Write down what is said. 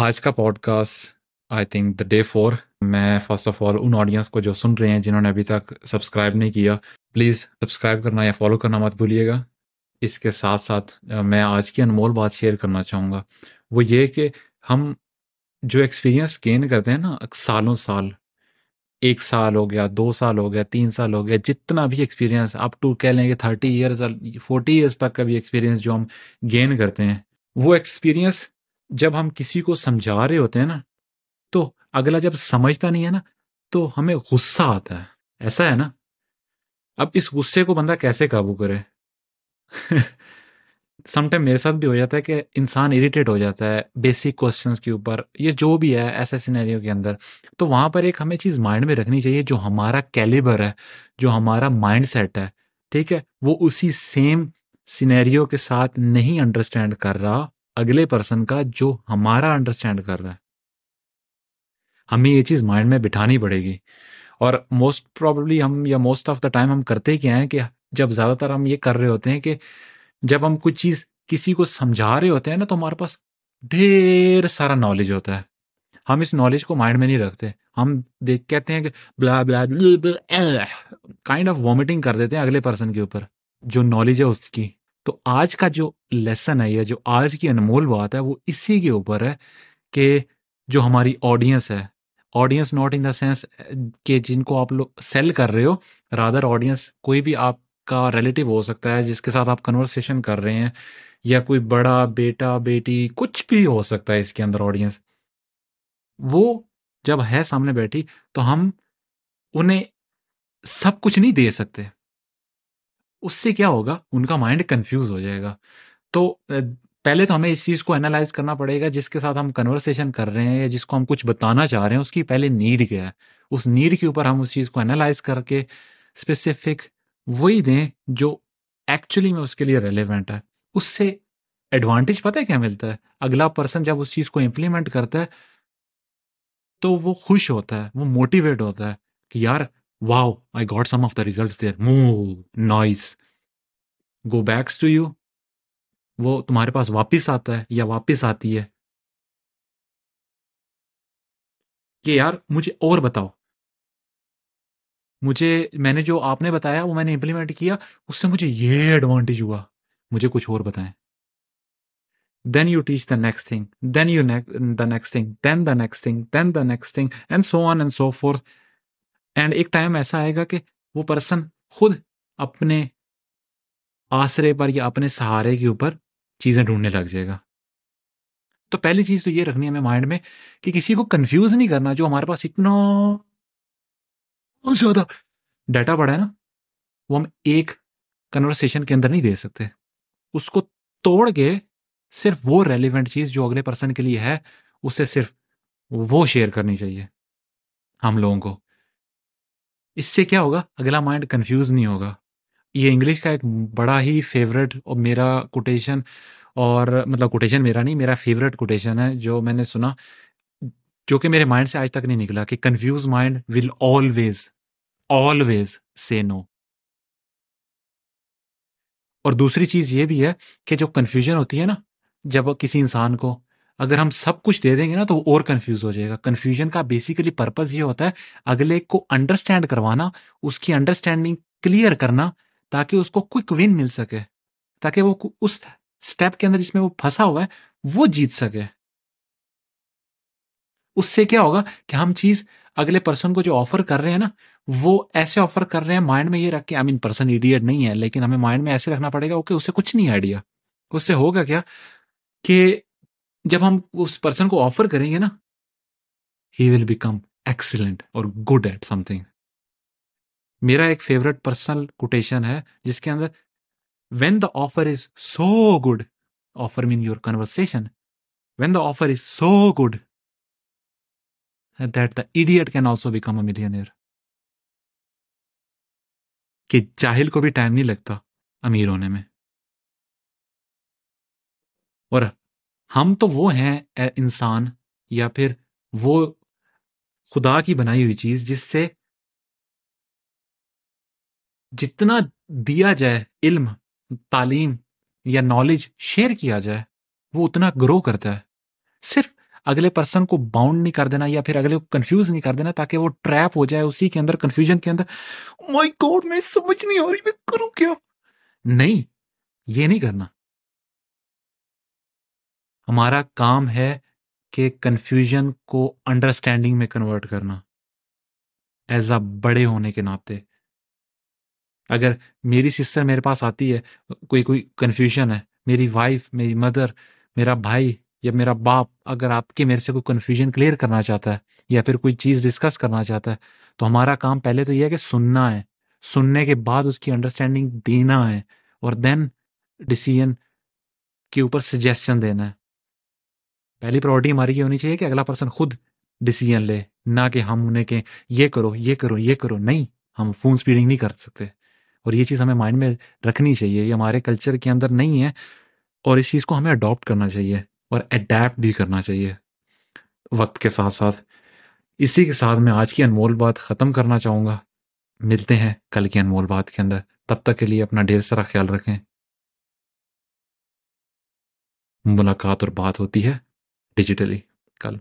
آج کا podcast I think the day four میں فرسٹ آف آل ان آڈینس کو جو سن رہے ہیں جنہوں نے ابھی تک سبسکرائب نہیں کیا پلیز سبسکرائب کرنا یا فالو کرنا مت بھولیے گا۔ اس کے ساتھ ساتھ میں آج کی انمول بات شیئر کرنا چاہوں گا۔ وہ یہ کہ ہم جو ایکسپیرینس گین کرتے ہیں نا، سالوں سال، ایک سال ہو گیا، دو سال ہو گیا، تین سال ہو گیا، جتنا بھی ایکسپیرینس آپ ٹو کہہ لیں گے تھرٹی ایئرز فورٹی ایئرس تک کا بھی ایکسپیرینس جو ہم گین کرتے ہیں، وہ ایکسپیرینس جب ہم کسی کو سمجھا رہے ہوتے ہیں نا، تو اگلا جب سمجھتا نہیں ہے نا، تو ہمیں غصہ آتا ہے۔ ایسا ہے نا۔ اب اس غصے کو بندہ کیسے قابو کرے؟ سم ٹائم میرے ساتھ بھی ہو جاتا ہے کہ انسان اریٹیٹ ہو جاتا ہے بیسک کوشچنس کے اوپر، یہ جو بھی ہے ایسے سینیریو کے اندر۔ تو وہاں پر ایک ہمیں چیز مائنڈ میں رکھنی چاہیے جو ہمارا کیلیبر ہے، جو ہمارا مائنڈ سیٹ ہے۔ ٹھیک ہے؟ وہ اسی سیم سینیریو کے ساتھ نہیں انڈرسٹینڈ کر رہا۔ اگلے پرسن کا جو ہمارا انڈرسٹینڈ کر رہا ہے۔ ہمیں یہ چیز مائنڈ میں بٹھانی پڑے گی۔ اور موسٹ پرابلی ہم یا موسٹ آف دا ٹائم ہم کرتے کیا ہیں کہ جب زیادہ تر ہم یہ کر رہے ہوتے ہیں کہ جب ہم کچھ چیز کسی کو سمجھا رہے ہوتے ہیں نا تو ہمارے پاس ڈھیر سارا نالج ہوتا ہے۔ ہم اس نالج کو مائنڈ میں نہیں رکھتے۔ ہم دیکھ کہتے ہیں کہ بلا بلا کائنڈ آف وامٹنگ کر دیتے ہیں اگلے پرسن کے اوپر۔ جو نالج ہے اس کی۔ تو آج کا جو لیسن ہے یا جو آج کی انمول بات ہے وہ اسی کے اوپر ہے کہ جو ہماری آڈینس ہے audience not in the sense کہ جن کو آپ لوگ سیل کر رہے ہو رادر آڈینس کوئی بھی آپ کا ریلیٹیو ہو سکتا ہے جس کے ساتھ آپ کنورسیشن کر رہے ہیں یا کوئی بڑا، بیٹا، بیٹی، کچھ بھی ہو سکتا ہے اس کے اندر آڈینس وہ جب ہے سامنے بیٹھی تو ہم انہیں سب کچھ نہیں دے سکتے۔ اس سے کیا ہوگا؟ ان کا مائنڈ کنفیوز ہو جائے گا۔ تو پہلے تو ہمیں اس چیز کو انالائز کرنا پڑے گا جس کے ساتھ ہم کنورسیشن کر رہے ہیں یا جس کو ہم کچھ بتانا چاہ رہے ہیں، اس کی پہلے نیڈ کیا ہے۔ اس نیڈ کے اوپر ہم اس چیز کو انالائز کر کے اسپیسیفک وہی دیں جو ایکچولی میں اس کے لیے ریلیونٹ ہے۔ اس سے ایڈوانٹیج پتہ ہے کیا ملتا ہے؟ اگلا پرسن جب اس چیز کو امپلیمنٹ کرتا ہے تو وہ خوش ہوتا ہے، وہ موٹیویٹ ہوتا ہے کہ یار wow I got some of the result more noise go backs to you وہ تمہارے پاس واپس آتا ہے یا واپس آتی ہے؟ کہ یار مجھے اور بتاؤ۔ مجھے، میں نے جو آپ نے بتایا وہ میں نے امپلیمنٹ کیا، اس سے مجھے یہ ایڈوانٹیج ہوا۔ مجھے کچھ اور بتائیں۔ Then you teach the next thing then you the next thing then the next thing then the next thing and so on and so forth and ایک ٹائم ایسا آئے گا کہ وہ پرسن خود اپنے آسرے پر یا اپنے سہارے کے اوپر چیزیں ڈھونڈنے لگ جائے گا۔ تو پہلی چیز تو یہ رکھنی ہے ہمیں مائنڈ میں کہ کسی کو کنفیوز نہیں کرنا جو ہمارے پاس اتنا زیادہ ڈیٹا پڑا ہے نا، وہ ہم ایک کنورسیشن کے اندر نہیں دے سکتے۔ اس کو توڑ کے صرف وہ ریلیونٹ چیز جو اگلے پرسن کے لیے ہے، اسے صرف وہ شیئر کرنی چاہیے ہم لوگوں کو۔ اس سے کیا ہوگا؟ اگلا مائنڈ کنفیوز نہیں ہوگا۔ یہ انگلش کا ایک بڑا ہی فیوریٹ اور میرا کوٹیشن اور مطلب کوٹیشن میرا نہیں، میرا فیوریٹ کوٹیشن ہے جو میں نے سنا۔ جو کہ میرے مائنڈ سے آج تک نہیں نکلا کہ confused mind will always always say no اور دوسری چیز یہ بھی ہے کہ جو کنفیوژن ہوتی ہے نا، جب کسی انسان کو اگر ہم سب کچھ دے دیں گے نا تو وہ اور کنفیوز ہو جائے گا۔ کنفیوژن کا بیسیکلی پرپز یہ ہوتا ہے، اگلے کو انڈرسٹینڈ کروانا، اس کی انڈرسٹینڈنگ کلیئر کرنا تاکہ اس کو کوئک ون مل سکے، تاکہ وہ اس اسٹیپ کے اندر جس میں وہ پھنسا ہوا ہے، وہ جیت سکے۔ اس سے کیا ہوگا کہ ہم چیز اگلے پرسن کو جو آفر کر رہے ہیں نا، وہ ایسے آفر کر رہے ہیں مائنڈ میں یہ رکھ کے آئی مین پرسن ایڈیٹ نہیں ہے، لیکن ہمیں مائنڈ میں ایسے رکھنا پڑے گا کہ اسے کچھ نہیں آئیڈیا اس سے ہوگا کیا کہ جب ہم اس پرسن کو آفر کریں گے نا ہی ول بیکم ایکسلنٹ اور گڈ ایٹ سم تھنگ میرا ایک فیوریٹ پرسنل کوٹیشن ہے جس کے اندر when the offer is so good offer main your conversion when the offer is so good that the idiot can also become a millionaire کہ جاہل کو بھی time نہیں لگتا امیر ہونے میں. اور ہم تو وہ ہیں انسان، یا پھر وہ خدا کی بنائی ہوئی چیز جس سے جتنا دیا جائے علم، تعلیم یا نالج شیئر کیا جائے، وہ اتنا گرو کرتا ہے۔ صرف اگلے پرسن کو باؤنڈ نہیں کر دینا یا پھر اگلے کو کنفیوز نہیں کر دینا تاکہ وہ ٹریپ ہو جائے اسی کے اندر کنفیوژن کے اندر۔ مائی گاڈ میں سمجھ نہیں آ رہی، میں کروں کیا؟ نہیں، یہ نہیں کرنا۔ ہمارا کام ہے کہ کنفیوژن کو انڈرسٹینڈنگ میں کنورٹ کرنا۔ ایز اے بڑے ہونے کے ناطے۔ اگر میری سسٹر میرے پاس آتی ہے، کوئی کوئی کنفیوژن ہے، میری وائف میری مدر میرا بھائی یا میرا باپ اگر آپ کے میرے سے کوئی کنفیوژن کلیئر کرنا چاہتا ہے یا پھر کوئی چیز ڈسکس کرنا چاہتا ہے، تو ہمارا کام پہلے تو یہ ہے کہ سننا ہے۔ سننے کے بعد اس کی انڈرسٹینڈنگ دینا ہے اور دین ڈسیزن کے اوپر سجیشن دینا ہے۔ پہلی پرائرٹی ہماری یہ ہونی چاہیے کہ اگلا پرسن خود ڈسیزن لے، نہ کہ ہم انہیں کہ یہ کرو یہ کرو یہ کرو نہیں، ہم فون اسپیڈنگ نہیں کر سکتے۔ اور یہ چیز ہمیں مائنڈ میں رکھنی چاہیے، یہ ہمارے کلچر کے اندر نہیں ہے۔ اور اس چیز کو ہمیں اڈاپٹ کرنا چاہیے اور اڈیپٹ بھی کرنا چاہیے وقت کے ساتھ ساتھ۔ اسی کے ساتھ میں آج کی انمول بات ختم کرنا چاہوں گا۔ ملتے ہیں کل کی انمول بات کے اندر۔ تب تک کے لیے اپنا ڈھیر سارا خیال رکھیں۔ ملاقات اور بات ہوتی ہے۔ ڈیجیٹلی کل